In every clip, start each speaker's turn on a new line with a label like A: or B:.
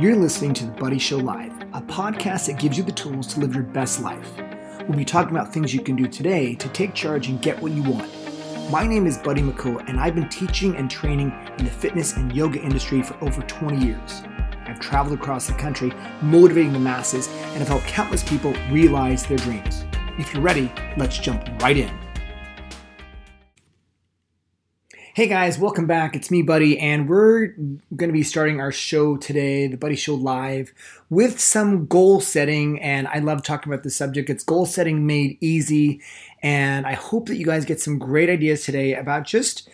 A: You're listening to The Buddy Show Live, a podcast that gives you the tools to live your best life. We'll be talking about things you can do today to take charge and get what you want. My name is Buddy McCool, and I've been teaching and training in the fitness and yoga industry for over 20 years. I've traveled across the country motivating the masses and have helped countless people realize their dreams. If you're ready, let's jump right in. Hey guys, welcome back. It's me, Buddy, and we're going to be starting our show today, the Buddy Show Live, with some goal setting. And I love talking about this subject. It's goal setting made easy. And I hope that you guys get some great ideas today about just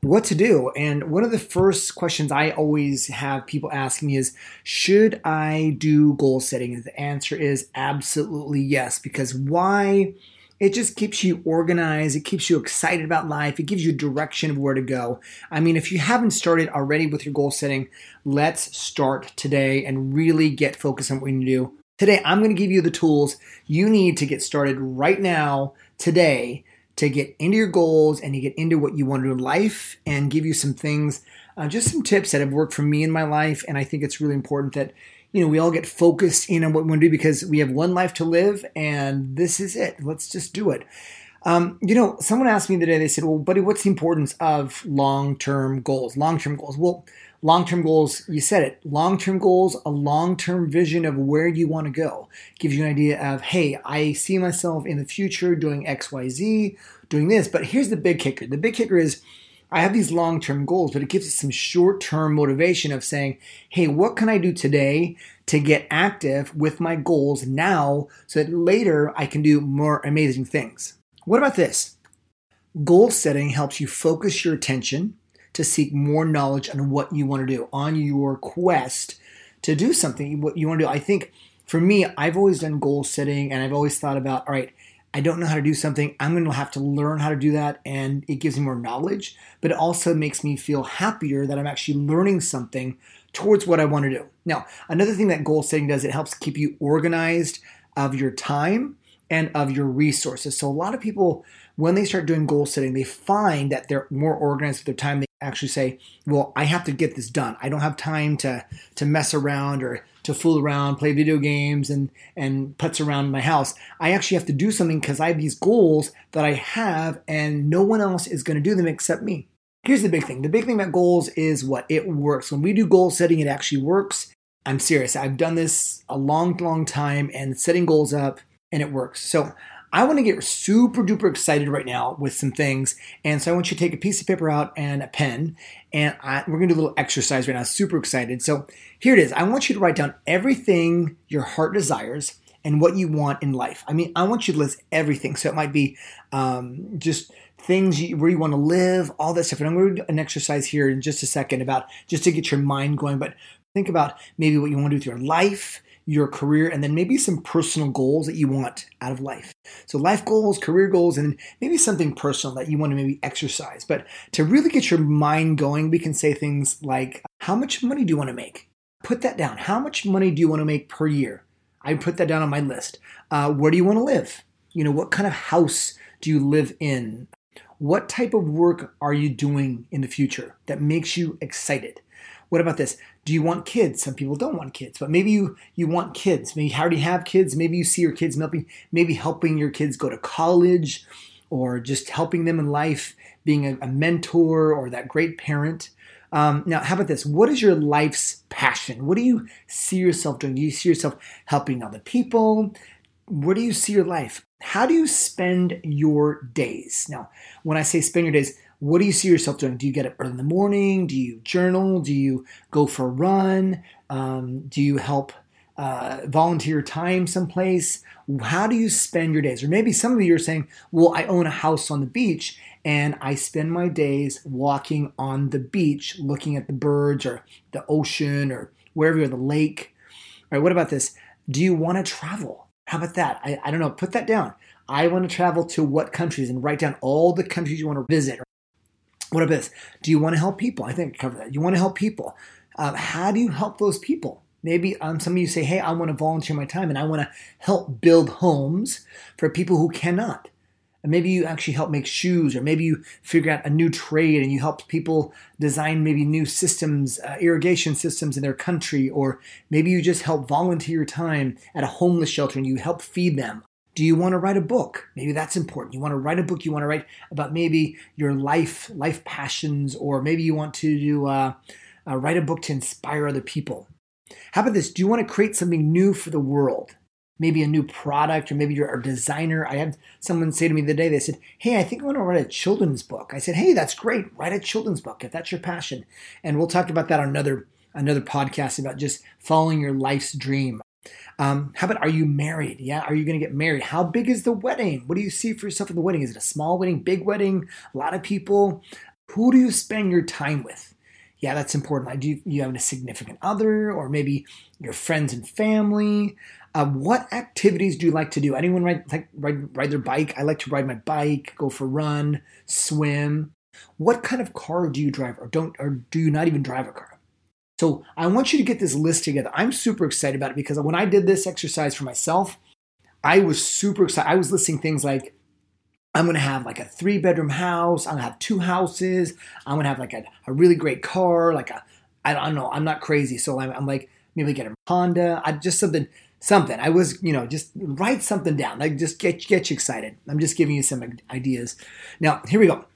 A: what to do. And one of the first questions I always have people ask me is Should I do goal setting? And the answer is absolutely yes, because why? It just keeps you organized. It keeps you excited about life. It gives you direction of where to go. I mean, if you haven't started already with your goal setting, let's start today and really get focused on what we need to do. Today, I'm going to give you the tools you need to get started right now, today, to get into your goals and to get into what you want to do in life and give you some things, uh, just some tips that have worked for me in my life. And I think it's really important that you know, we all get focused in on what we want to do because we have one life to live and this is it. Let's just do it. Um, you know, someone asked me today, they said, well, buddy, what's the importance of long term goals? Long term goals. Well, long term goals, you said it. Long term goals, a long term vision of where you want to go gives you an idea of, hey, I see myself in the future doing XYZ, doing this. But here's the big kicker the big kicker is, I have these long term goals, but it gives us some short term motivation of saying, hey, what can I do today to get active with my goals now so that later I can do more amazing things? What about this? Goal setting helps you focus your attention to seek more knowledge on what you want to do on your quest to do something, what you want to do. I think for me, I've always done goal setting and I've always thought about, all right, I don't know how to do something, I'm going to have to learn how to do that. And it gives me more knowledge, but it also makes me feel happier that I'm actually learning something towards what I want to do. Now, another thing that goal setting does, it helps keep you organized of your time and of your resources. So a lot of people, when they start doing goal setting, they find that they're more organized with their time. They actually say, well, I have to get this done. I don't have time to, to mess around or to fool around, play video games, and and putz around my house. I actually have to do something because I have these goals that I have, and no one else is going to do them except me. Here's the big thing: the big thing about goals is what it works. When we do goal setting, it actually works. I'm serious. I've done this a long, long time, and setting goals up, and it works. So I want to get super duper excited right now with some things. And so I want you to take a piece of paper out and a pen. And I, we're going to do a little exercise right now. Super excited. So here it is. I want you to write down everything your heart desires and what you want in life. I mean, I want you to list everything. So it might be um, just things you, where you want to live, all that stuff. And I'm going to do an exercise here in just a second about just to get your mind going. But think about maybe what you want to do with your life your career, and then maybe some personal goals that you want out of life. So, life goals, career goals, and maybe something personal that you want to maybe exercise. But to really get your mind going, we can say things like, How much money do you want to make? Put that down. How much money do you want to make per year? I put that down on my list. Uh, where do you want to live? You know, what kind of house do you live in? What type of work are you doing in the future that makes you excited? What about this? Do you want kids? Some people don't want kids, but maybe you you want kids. Maybe you already have kids. Maybe you see your kids maybe maybe helping your kids go to college, or just helping them in life, being a, a mentor or that great parent. Um, now, how about this? What is your life's passion? What do you see yourself doing? Do you see yourself helping other people? Where do you see your life? How do you spend your days? Now, when I say spend your days, what do you see yourself doing? Do you get up early in the morning? Do you journal? Do you go for a run? Um, do you help uh, volunteer time someplace? How do you spend your days? Or maybe some of you are saying, well, I own a house on the beach and I spend my days walking on the beach, looking at the birds or the ocean or wherever you're, the lake. All right, what about this? Do you want to travel? How about that? I, I don't know, put that down. I want to travel to what countries and write down all the countries you want to visit what about this? Do you want to help people? I think I covered that. You want to help people. Uh, how do you help those people? Maybe um, some of you say, hey, I want to volunteer my time and I want to help build homes for people who cannot. And maybe you actually help make shoes, or maybe you figure out a new trade and you help people design maybe new systems, uh, irrigation systems in their country, or maybe you just help volunteer your time at a homeless shelter and you help feed them. Do you want to write a book? Maybe that's important. You want to write a book. You want to write about maybe your life, life passions, or maybe you want to do, uh, uh, write a book to inspire other people. How about this? Do you want to create something new for the world? Maybe a new product or maybe you're a designer. I had someone say to me the day, they said, Hey, I think I want to write a children's book. I said, Hey, that's great. Write a children's book if that's your passion. And we'll talk about that on another another podcast about just following your life's dream. Um, how about are you married? Yeah, are you going to get married? How big is the wedding? What do you see for yourself in the wedding? Is it a small wedding, big wedding, a lot of people? Who do you spend your time with? Yeah, that's important. Like, Do you, you have a significant other, or maybe your friends and family? Uh, what activities do you like to do? Anyone ride, like, ride, ride their bike? I like to ride my bike, go for a run, swim. What kind of car do you drive, or don't, or do you not even drive a car? So I want you to get this list together. I'm super excited about it because when I did this exercise for myself, I was super excited. I was listing things like I'm gonna have like a three bedroom house. I'm gonna have two houses. I'm gonna have like a, a really great car. Like a, I don't know. I'm not crazy, so I'm, I'm like maybe get a Honda. I just something something. I was, you know, just write something down. Like just get get you excited. I'm just giving you some ideas. Now, here we go.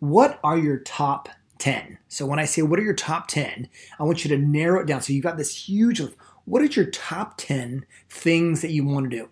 A: What are your top 10? So when I say what are your top 10, I want you to narrow it down. So you've got this huge list. What are your top 10 things that you want to do?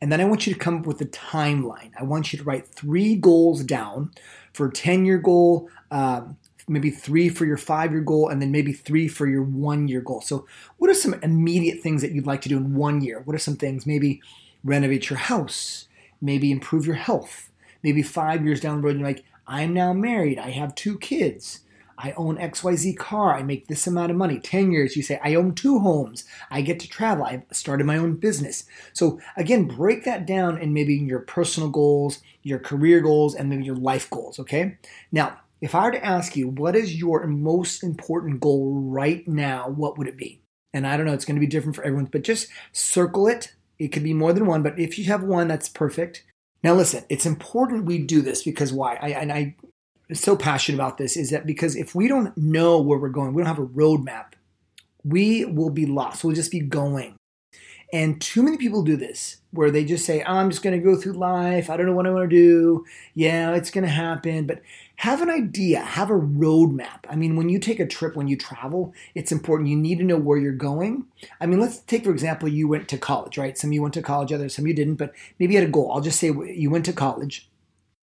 A: And then I want you to come up with a timeline. I want you to write three goals down for a 10 year goal, um, maybe three for your five year goal, and then maybe three for your one year goal. So, what are some immediate things that you'd like to do in one year? What are some things? Maybe renovate your house, maybe improve your health. Maybe five years down the road, you're like, I'm now married, I have two kids. I own XYZ car, I make this amount of money. 10 years, you say, I own two homes, I get to travel, I've started my own business. So, again, break that down in maybe your personal goals, your career goals, and maybe your life goals, okay? Now, if I were to ask you, what is your most important goal right now, what would it be? And I don't know, it's going to be different for everyone, but just circle it. It could be more than one, but if you have one, that's perfect. Now, listen, it's important we do this because why? I, and I am so passionate about this is that because if we don't know where we're going, we don't have a roadmap, we will be lost. We'll just be going. And too many people do this where they just say, I'm just going to go through life. I don't know what I want to do. Yeah, it's going to happen. But have an idea, have a roadmap. I mean, when you take a trip, when you travel, it's important. You need to know where you're going. I mean, let's take, for example, you went to college, right? Some of you went to college, others, some of you didn't, but maybe you had a goal. I'll just say you went to college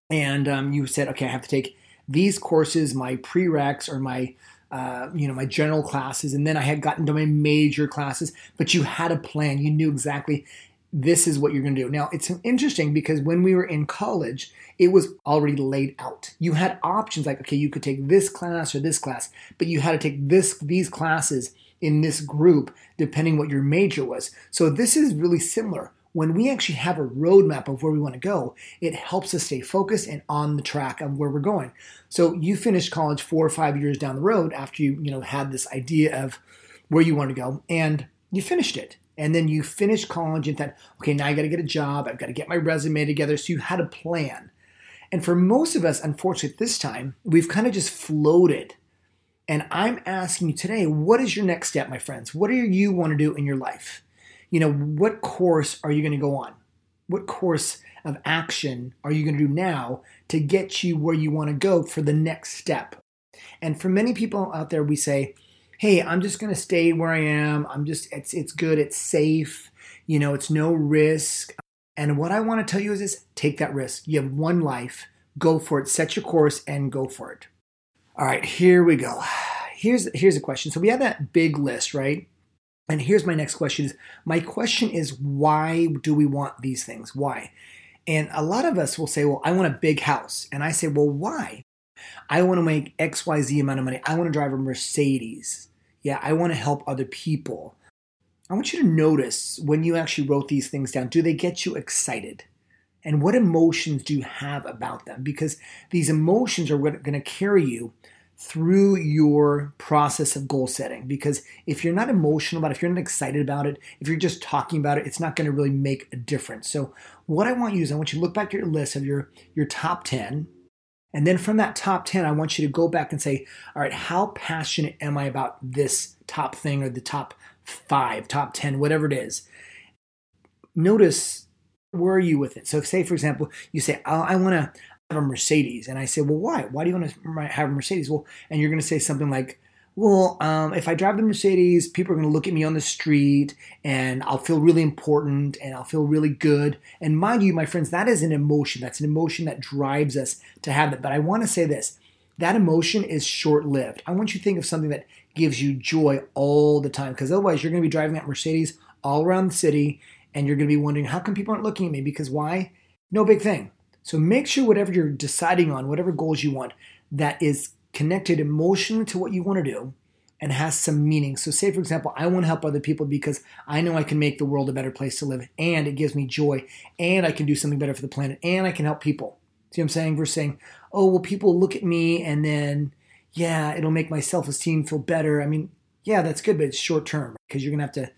A: and um, you said, okay, I have to take these courses, my prereqs or my uh, you know, my general classes, and then I had gotten to my major classes, but you had a plan. You knew exactly this is what you're going to do. Now, it's interesting because when we were in college, it was already laid out. You had options like, okay, you could take this class or this class, but you had to take this these classes in this group depending what your major was. So this is really similar when we actually have a roadmap of where we want to go, it helps us stay focused and on the track of where we're going. So you finished college four or five years down the road after you, you know, had this idea of where you want to go and you finished it. And then you finish college and thought, okay, now I got to get a job. I've got to get my resume together. So you had a plan. And for most of us, unfortunately, this time, we've kind of just floated. And I'm asking you today, what is your next step, my friends? What do you want to do in your life? you know, what course are you going to go on? What course of action are you going to do now to get you where you want to go for the next step? And for many people out there, we say, hey, I'm just going to stay where I am. I'm just, it's, it's good. It's safe. You know, it's no risk. And what I want to tell you is this take that risk. You have one life. Go for it. Set your course and go for it. All right, here we go. Here's here's a question. So we have that big list, right? And here's my next question is my question is why do we want these things? Why? And a lot of us will say, well, I want a big house. And I say, well, why? I want to make XYZ amount of money. I want to drive a Mercedes. Yeah, I want to help other people. I want you to notice when you actually wrote these things down, do they get you excited? And what emotions do you have about them? Because these emotions are going to carry you through your process of goal setting because if you're not emotional about it, if you're not excited about it, if you're just talking about it, it's not going to really make a difference. So what I want you is I want you to look back at your list of your your top 10 and then from that top 10 I want you to go back and say, "All right, how passionate am I about this top thing or the top 5, top 10, whatever it is?" Notice where are you with it? So, say for example, you say, oh, "I want to have a Mercedes. And I say, well, why? Why do you want to have a Mercedes? Well, and you're going to say something like, well, um, if I drive the Mercedes, people are going to look at me on the street and I'll feel really important and I'll feel really good. And mind you, my friends, that is an emotion. That's an emotion that drives us to have that. But I want to say this that emotion is short lived. I want you to think of something that gives you joy all the time because otherwise you're going to be driving that Mercedes all around the city and you're going to be wondering, how come people aren't looking at me? Because why? No big thing. So make sure whatever you're deciding on, whatever goals you want, that is connected emotionally to what you want to do and has some meaning. So, say for example, I want to help other people because I know I can make the world a better place to live and it gives me joy and I can do something better for the planet and I can help people. See what I'm saying? We're saying, oh, well, people look at me and then, yeah, it'll make my self esteem feel better. I mean, yeah, that's good, but it's short term because you're going to have to,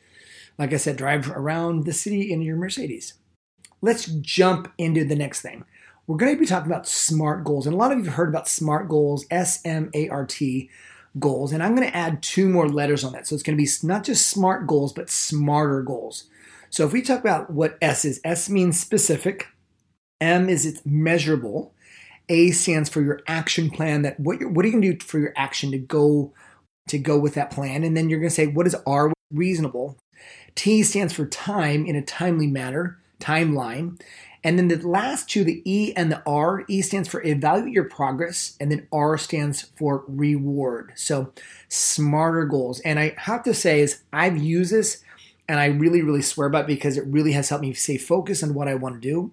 A: like I said, drive around the city in your Mercedes. Let's jump into the next thing we're going to be talking about SMART goals. And a lot of you have heard about SMART goals, S M A R T goals. And I'm going to add two more letters on that. So it's going to be not just SMART goals, but smarter goals. So if we talk about what S is, S means specific, M is it's measurable, A stands for your action plan that what what are you going to do for your action to go to go with that plan? And then you're going to say what is R reasonable? T stands for time in a timely manner, timeline. And then the last two, the E and the R, E stands for evaluate your progress, and then R stands for reward. So smarter goals. And I have to say is I've used this and I really, really swear by it because it really has helped me stay focused on what I want to do.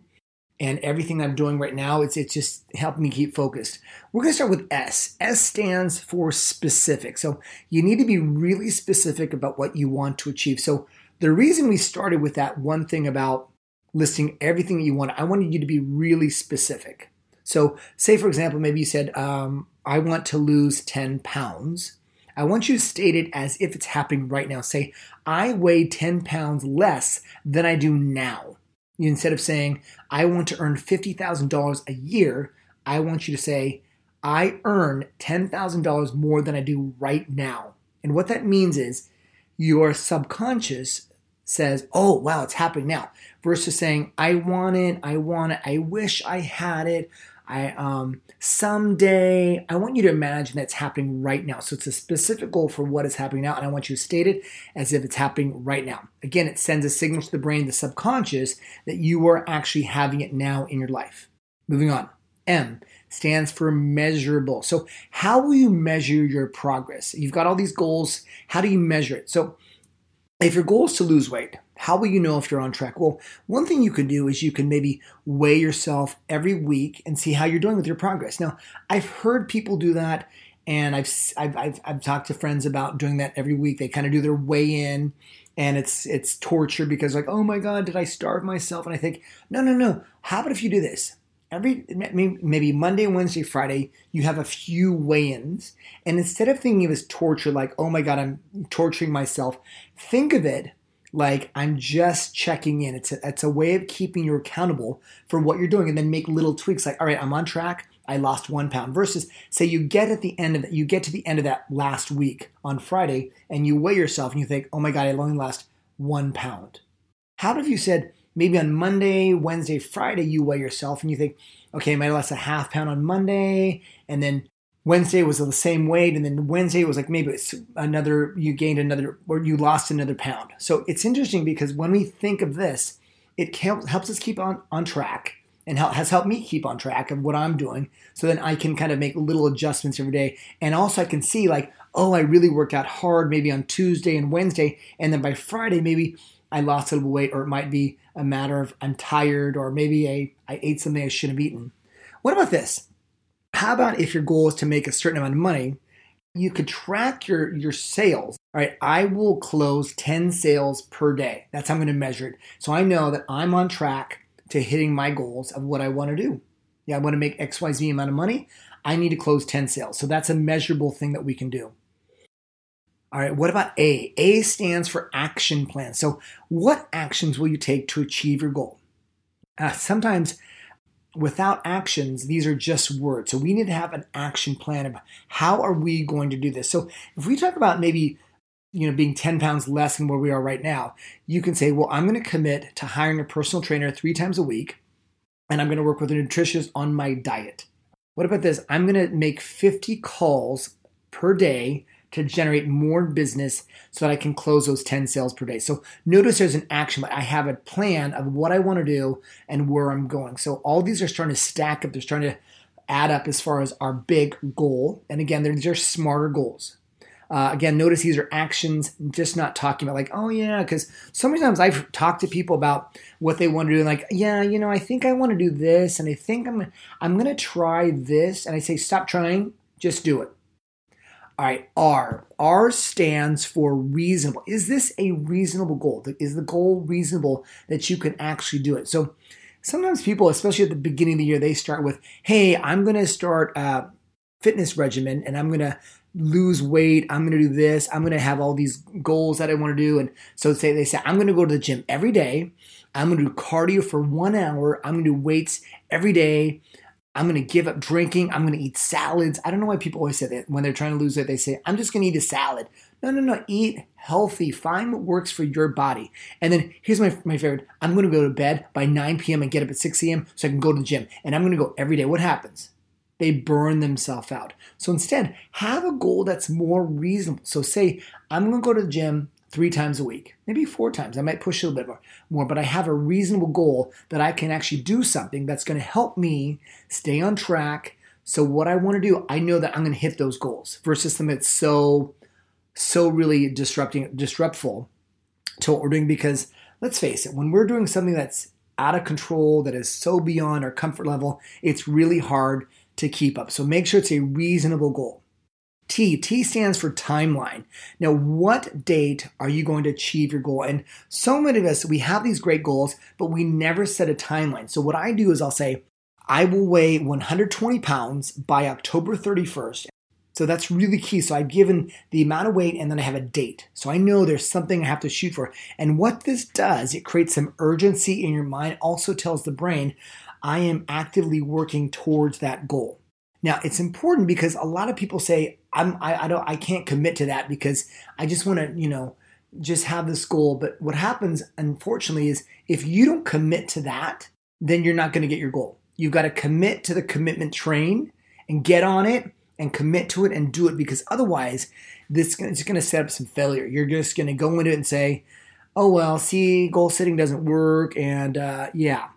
A: And everything I'm doing right now, it's it's just helping me keep focused. We're gonna start with S. S stands for specific. So you need to be really specific about what you want to achieve. So the reason we started with that one thing about listing everything that you want. I wanted you to be really specific. So, say for example, maybe you said, um, I want to lose 10 pounds. I want you to state it as if it's happening right now. Say, I weigh 10 pounds less than I do now. Instead of saying, I want to earn $50,000 a year, I want you to say, I earn $10,000 more than I do right now. And what that means is your subconscious says, oh, wow, it's happening now, versus saying, I want it, I want it, I wish I had it, I um someday I want you to imagine that's happening right now. So it's a specific goal for what is happening now, and I want you to state it as if it's happening right now. Again, it sends a signal to the brain, the subconscious, that you are actually having it now in your life. Moving on. M stands for measurable. So, how will you measure your progress? You've got all these goals. How do you measure it? So, if your goal is to lose weight, how will you know if you're on track? Well, one thing you can do is you can maybe weigh yourself every week and see how you're doing with your progress. Now, I've heard people do that, and I've I've I've, I've talked to friends about doing that every week. They kind of do their weigh in, and it's it's torture because like, oh my god, did I starve myself? And I think, no, no, no. How about if you do this? Every maybe Monday, Wednesday, Friday, you have a few weigh-ins, and instead of thinking of it as torture, like oh my god, I'm torturing myself, think of it like I'm just checking in. It's a, it's a way of keeping you accountable for what you're doing, and then make little tweaks like all right, I'm on track. I lost one pound. Versus say you get at the end of you get to the end of that last week on Friday, and you weigh yourself, and you think, oh my god, I only lost one pound. How if you said, maybe on Monday, Wednesday, Friday, you weigh yourself and you think, okay, I might have lost a half pound on Monday, and then Wednesday was the same weight, and then Wednesday was like maybe it's another, you gained another, or you lost another pound. So it's interesting because when we think of this, it helps us keep on, on track and has helped me keep on track of what I'm doing. So then I can kind of make little adjustments every day. And also I can see like, oh, I really worked out hard maybe on Tuesday and Wednesday. And then by Friday, maybe I lost a little weight, or it might be a matter of I'm tired, or maybe I, I ate something I shouldn't have eaten. What about this? How about if your goal is to make a certain amount of money, you could track your, your sales. All right, I will close 10 sales per day. That's how I'm going to measure it. So I know that I'm on track to hitting my goals of what I want to do. Yeah, I want to make XYZ amount of money. I need to close 10 sales. So that's a measurable thing that we can do. All right, what about A? A stands for action plan. So, what actions will you take to achieve your goal? Uh, sometimes without actions, these are just words. So we need to have an action plan of how are we going to do this. So if we talk about maybe you know being 10 pounds less than where we are right now, you can say, well, I'm going to commit to hiring a personal trainer three times a week, and I'm going to work with a nutritionist on my diet. What about this? I'm going to make 50 calls per day to generate more business so that I can close those 10 sales per day. So notice there's an action. But I have a plan of what I want to do and where I'm going. So all these are starting to stack up. They're starting to add up as far as our big goal. And again, these are smarter goals. Uh, again, notice these are actions, just not talking about like, oh yeah, because so many times I've talked to people about what they want to do, and like, yeah, you know, I think I want to do this, and I think I'm I'm gonna try this, and I say, stop trying, just do it. All right, R. R stands for reasonable. Is this a reasonable goal? Is the goal reasonable that you can actually do it? So sometimes people, especially at the beginning of the year, they start with, hey, I'm going to start a fitness regimen and I'm going to lose weight. I'm going to do this. I'm going to have all these goals that I want to do. And so say they say, I'm going to go to the gym every day. I'm going to do cardio for one hour. I'm going to do weights every day. I'm going to give up drinking. I'm going to eat salads. I don't know why people always say that when they're trying to lose weight. They say, I'm just going to eat a salad. No, no, no. Eat healthy. Find what works for your body. And then here's my, my favorite I'm going to go to bed by 9 p.m. and get up at 6 a.m. so I can go to the gym. And I'm going to go every day. What happens? They burn themselves out. So instead, have a goal that's more reasonable. So say, I'm going to go to the gym three times a week, maybe four times. I might push a little bit more, more, but I have a reasonable goal that I can actually do something that's going to help me stay on track. So what I want to do, I know that I'm going to hit those goals versus something that's so, so really disrupting, disruptful to what we're doing. Because let's face it, when we're doing something that's out of control, that is so beyond our comfort level, it's really hard to keep up. So make sure it's a reasonable goal. T. T stands for timeline. Now, what date are you going to achieve your goal? And so many of us, we have these great goals, but we never set a timeline. So, what I do is I'll say, I will weigh 120 pounds by October 31st. So that's really key. So I've given the amount of weight and then I have a date. So I know there's something I have to shoot for. And what this does, it creates some urgency in your mind, also tells the brain, I am actively working towards that goal. Now it's important because a lot of people say I'm I, I don't I can't commit to that because I just want to you know just have this goal. But what happens unfortunately is if you don't commit to that, then you're not going to get your goal. You've got to commit to the commitment train and get on it and commit to it and do it because otherwise this is going to set up some failure. You're just going to go into it and say, "Oh well, see, goal setting doesn't work," and uh, yeah,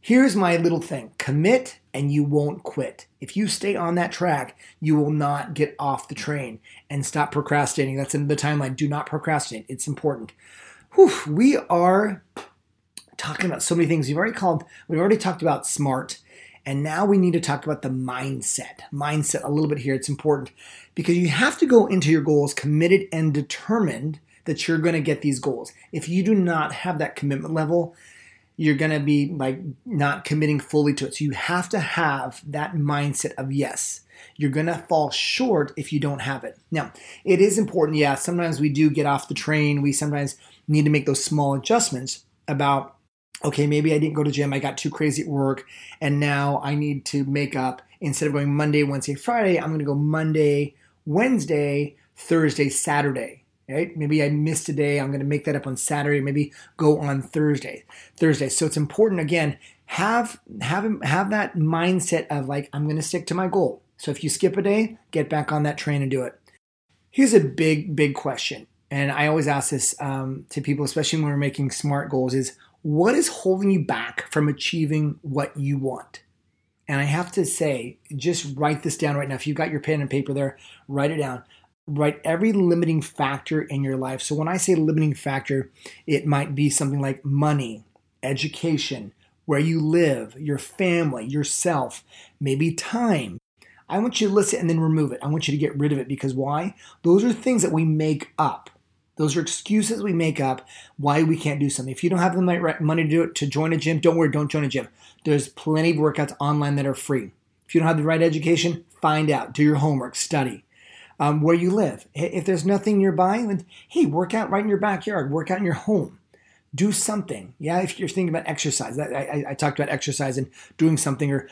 A: Here's my little thing commit and you won't quit. If you stay on that track, you will not get off the train and stop procrastinating. That's in the timeline. Do not procrastinate. It's important. Whew, we are talking about so many things. We've already called, we've already talked about smart, and now we need to talk about the mindset. Mindset a little bit here. It's important because you have to go into your goals committed and determined that you're going to get these goals. If you do not have that commitment level, you're going to be like not committing fully to it. So you have to have that mindset of yes. You're going to fall short if you don't have it. Now, it is important. Yeah, sometimes we do get off the train. We sometimes need to make those small adjustments about okay, maybe I didn't go to gym. I got too crazy at work and now I need to make up instead of going Monday, Wednesday, Friday, I'm going to go Monday, Wednesday, Thursday, Saturday right? Maybe I missed a day. I'm going to make that up on Saturday. Maybe go on Thursday. Thursday. So it's important again. Have have have that mindset of like I'm going to stick to my goal. So if you skip a day, get back on that train and do it. Here's a big big question, and I always ask this um, to people, especially when we're making smart goals: is what is holding you back from achieving what you want? And I have to say, just write this down right now. If you've got your pen and paper there, write it down write every limiting factor in your life. So when I say limiting factor, it might be something like money, education, where you live, your family, yourself, maybe time. I want you to list it and then remove it. I want you to get rid of it because why? Those are things that we make up. Those are excuses we make up why we can't do something. If you don't have the money to do it, to join a gym, don't worry, don't join a gym. There's plenty of workouts online that are free. If you don't have the right education, find out, do your homework, study. Um, where you live. If there's nothing nearby, then hey, work out right in your backyard, work out in your home. Do something. Yeah, if you're thinking about exercise, I, I, I talked about exercise and doing something, or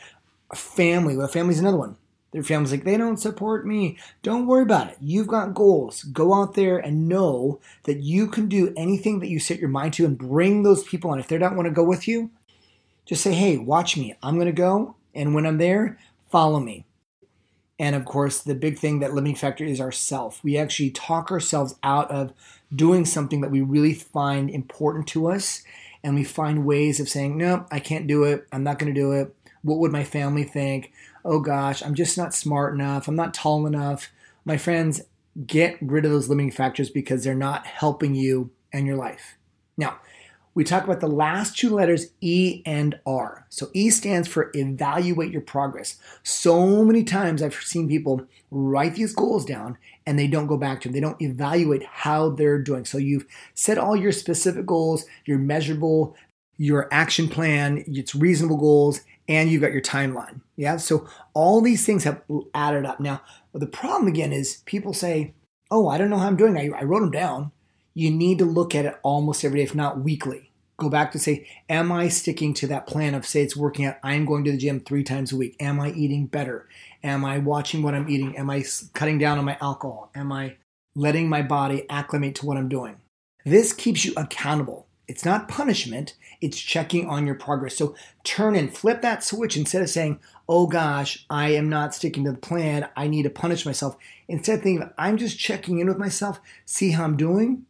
A: a family. Well, family's another one. Their family's like, they don't support me. Don't worry about it. You've got goals. Go out there and know that you can do anything that you set your mind to and bring those people on. If they don't want to go with you, just say, hey, watch me. I'm going to go. And when I'm there, follow me. And of course, the big thing that limiting factor is ourself. We actually talk ourselves out of doing something that we really find important to us. And we find ways of saying, no, I can't do it. I'm not going to do it. What would my family think? Oh gosh, I'm just not smart enough. I'm not tall enough. My friends, get rid of those limiting factors because they're not helping you and your life. Now, we talk about the last two letters E and R. So E stands for evaluate your progress. So many times I've seen people write these goals down and they don't go back to them. They don't evaluate how they're doing. So you've set all your specific goals, your measurable, your action plan, it's reasonable goals, and you've got your timeline. Yeah. So all these things have added up. Now, the problem again is people say, Oh, I don't know how I'm doing. I, I wrote them down. You need to look at it almost every day, if not weekly go back to say, am I sticking to that plan of say it's working out? I'm going to the gym three times a week. Am I eating better? Am I watching what I'm eating? Am I cutting down on my alcohol? Am I letting my body acclimate to what I'm doing? This keeps you accountable. It's not punishment, it's checking on your progress. So turn and flip that switch instead of saying, oh gosh, I am not sticking to the plan. I need to punish myself. Instead, thinking, I'm just checking in with myself, see how I'm doing,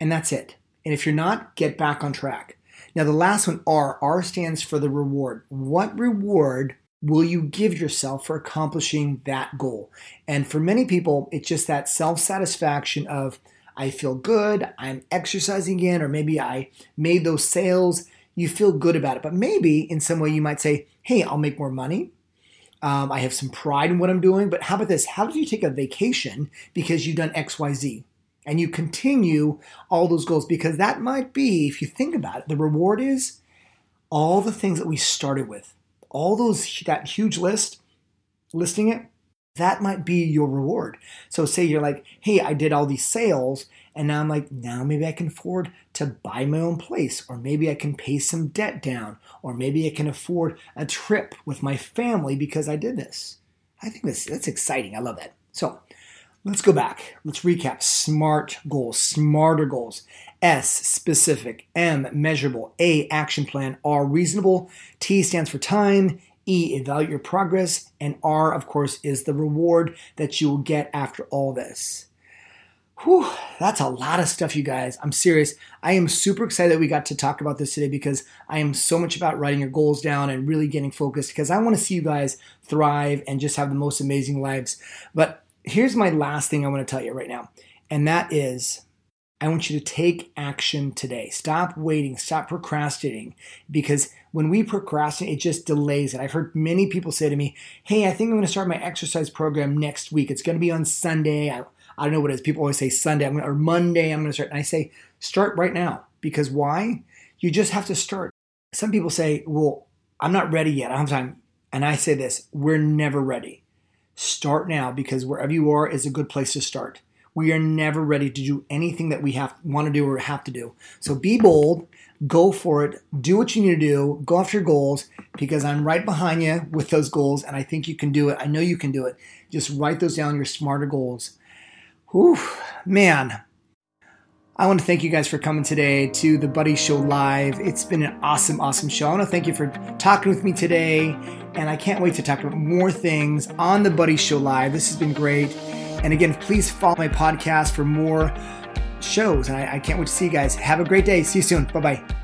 A: and that's it. And if you're not, get back on track. Now, the last one, R, R stands for the reward. What reward will you give yourself for accomplishing that goal? And for many people, it's just that self satisfaction of, I feel good, I'm exercising again, or maybe I made those sales. You feel good about it. But maybe in some way you might say, hey, I'll make more money. Um, I have some pride in what I'm doing. But how about this? How did you take a vacation because you've done XYZ? And you continue all those goals because that might be, if you think about it, the reward is all the things that we started with, all those that huge list, listing it, that might be your reward. So say you're like, hey, I did all these sales, and now I'm like, now maybe I can afford to buy my own place, or maybe I can pay some debt down, or maybe I can afford a trip with my family because I did this. I think that's that's exciting. I love that. So Let's go back. Let's recap. SMART goals, smarter goals. S, specific. M, measurable. A, action plan. R, reasonable. T stands for time. E, evaluate your progress. And R, of course, is the reward that you will get after all this. Whew, that's a lot of stuff, you guys. I'm serious. I am super excited that we got to talk about this today because I am so much about writing your goals down and really getting focused because I want to see you guys thrive and just have the most amazing lives. But here's my last thing I want to tell you right now, and that is I want you to take action today. Stop waiting, stop procrastinating, because when we procrastinate, it just delays it. I've heard many people say to me, Hey, I think I'm going to start my exercise program next week. It's going to be on Sunday. I, I don't know what it is. People always say Sunday I'm gonna, or Monday, I'm going to start. And I say, Start right now. Because why? You just have to start. Some people say, Well, I'm not ready yet. I don't have time. And I say this we're never ready. Start now because wherever you are is a good place to start. We are never ready to do anything that we have want to do or have to do. So be bold, go for it, do what you need to do, go after your goals because I'm right behind you with those goals and I think you can do it. I know you can do it. Just write those down, your smarter goals. Whew, man, I want to thank you guys for coming today to the Buddy Show Live. It's been an awesome, awesome show. I want to thank you for talking with me today, and I can't wait to talk about more things on the Buddy Show Live. This has been great. And again, please follow my podcast for more shows, and I, I can't wait to see you guys. Have a great day. See you soon. Bye bye.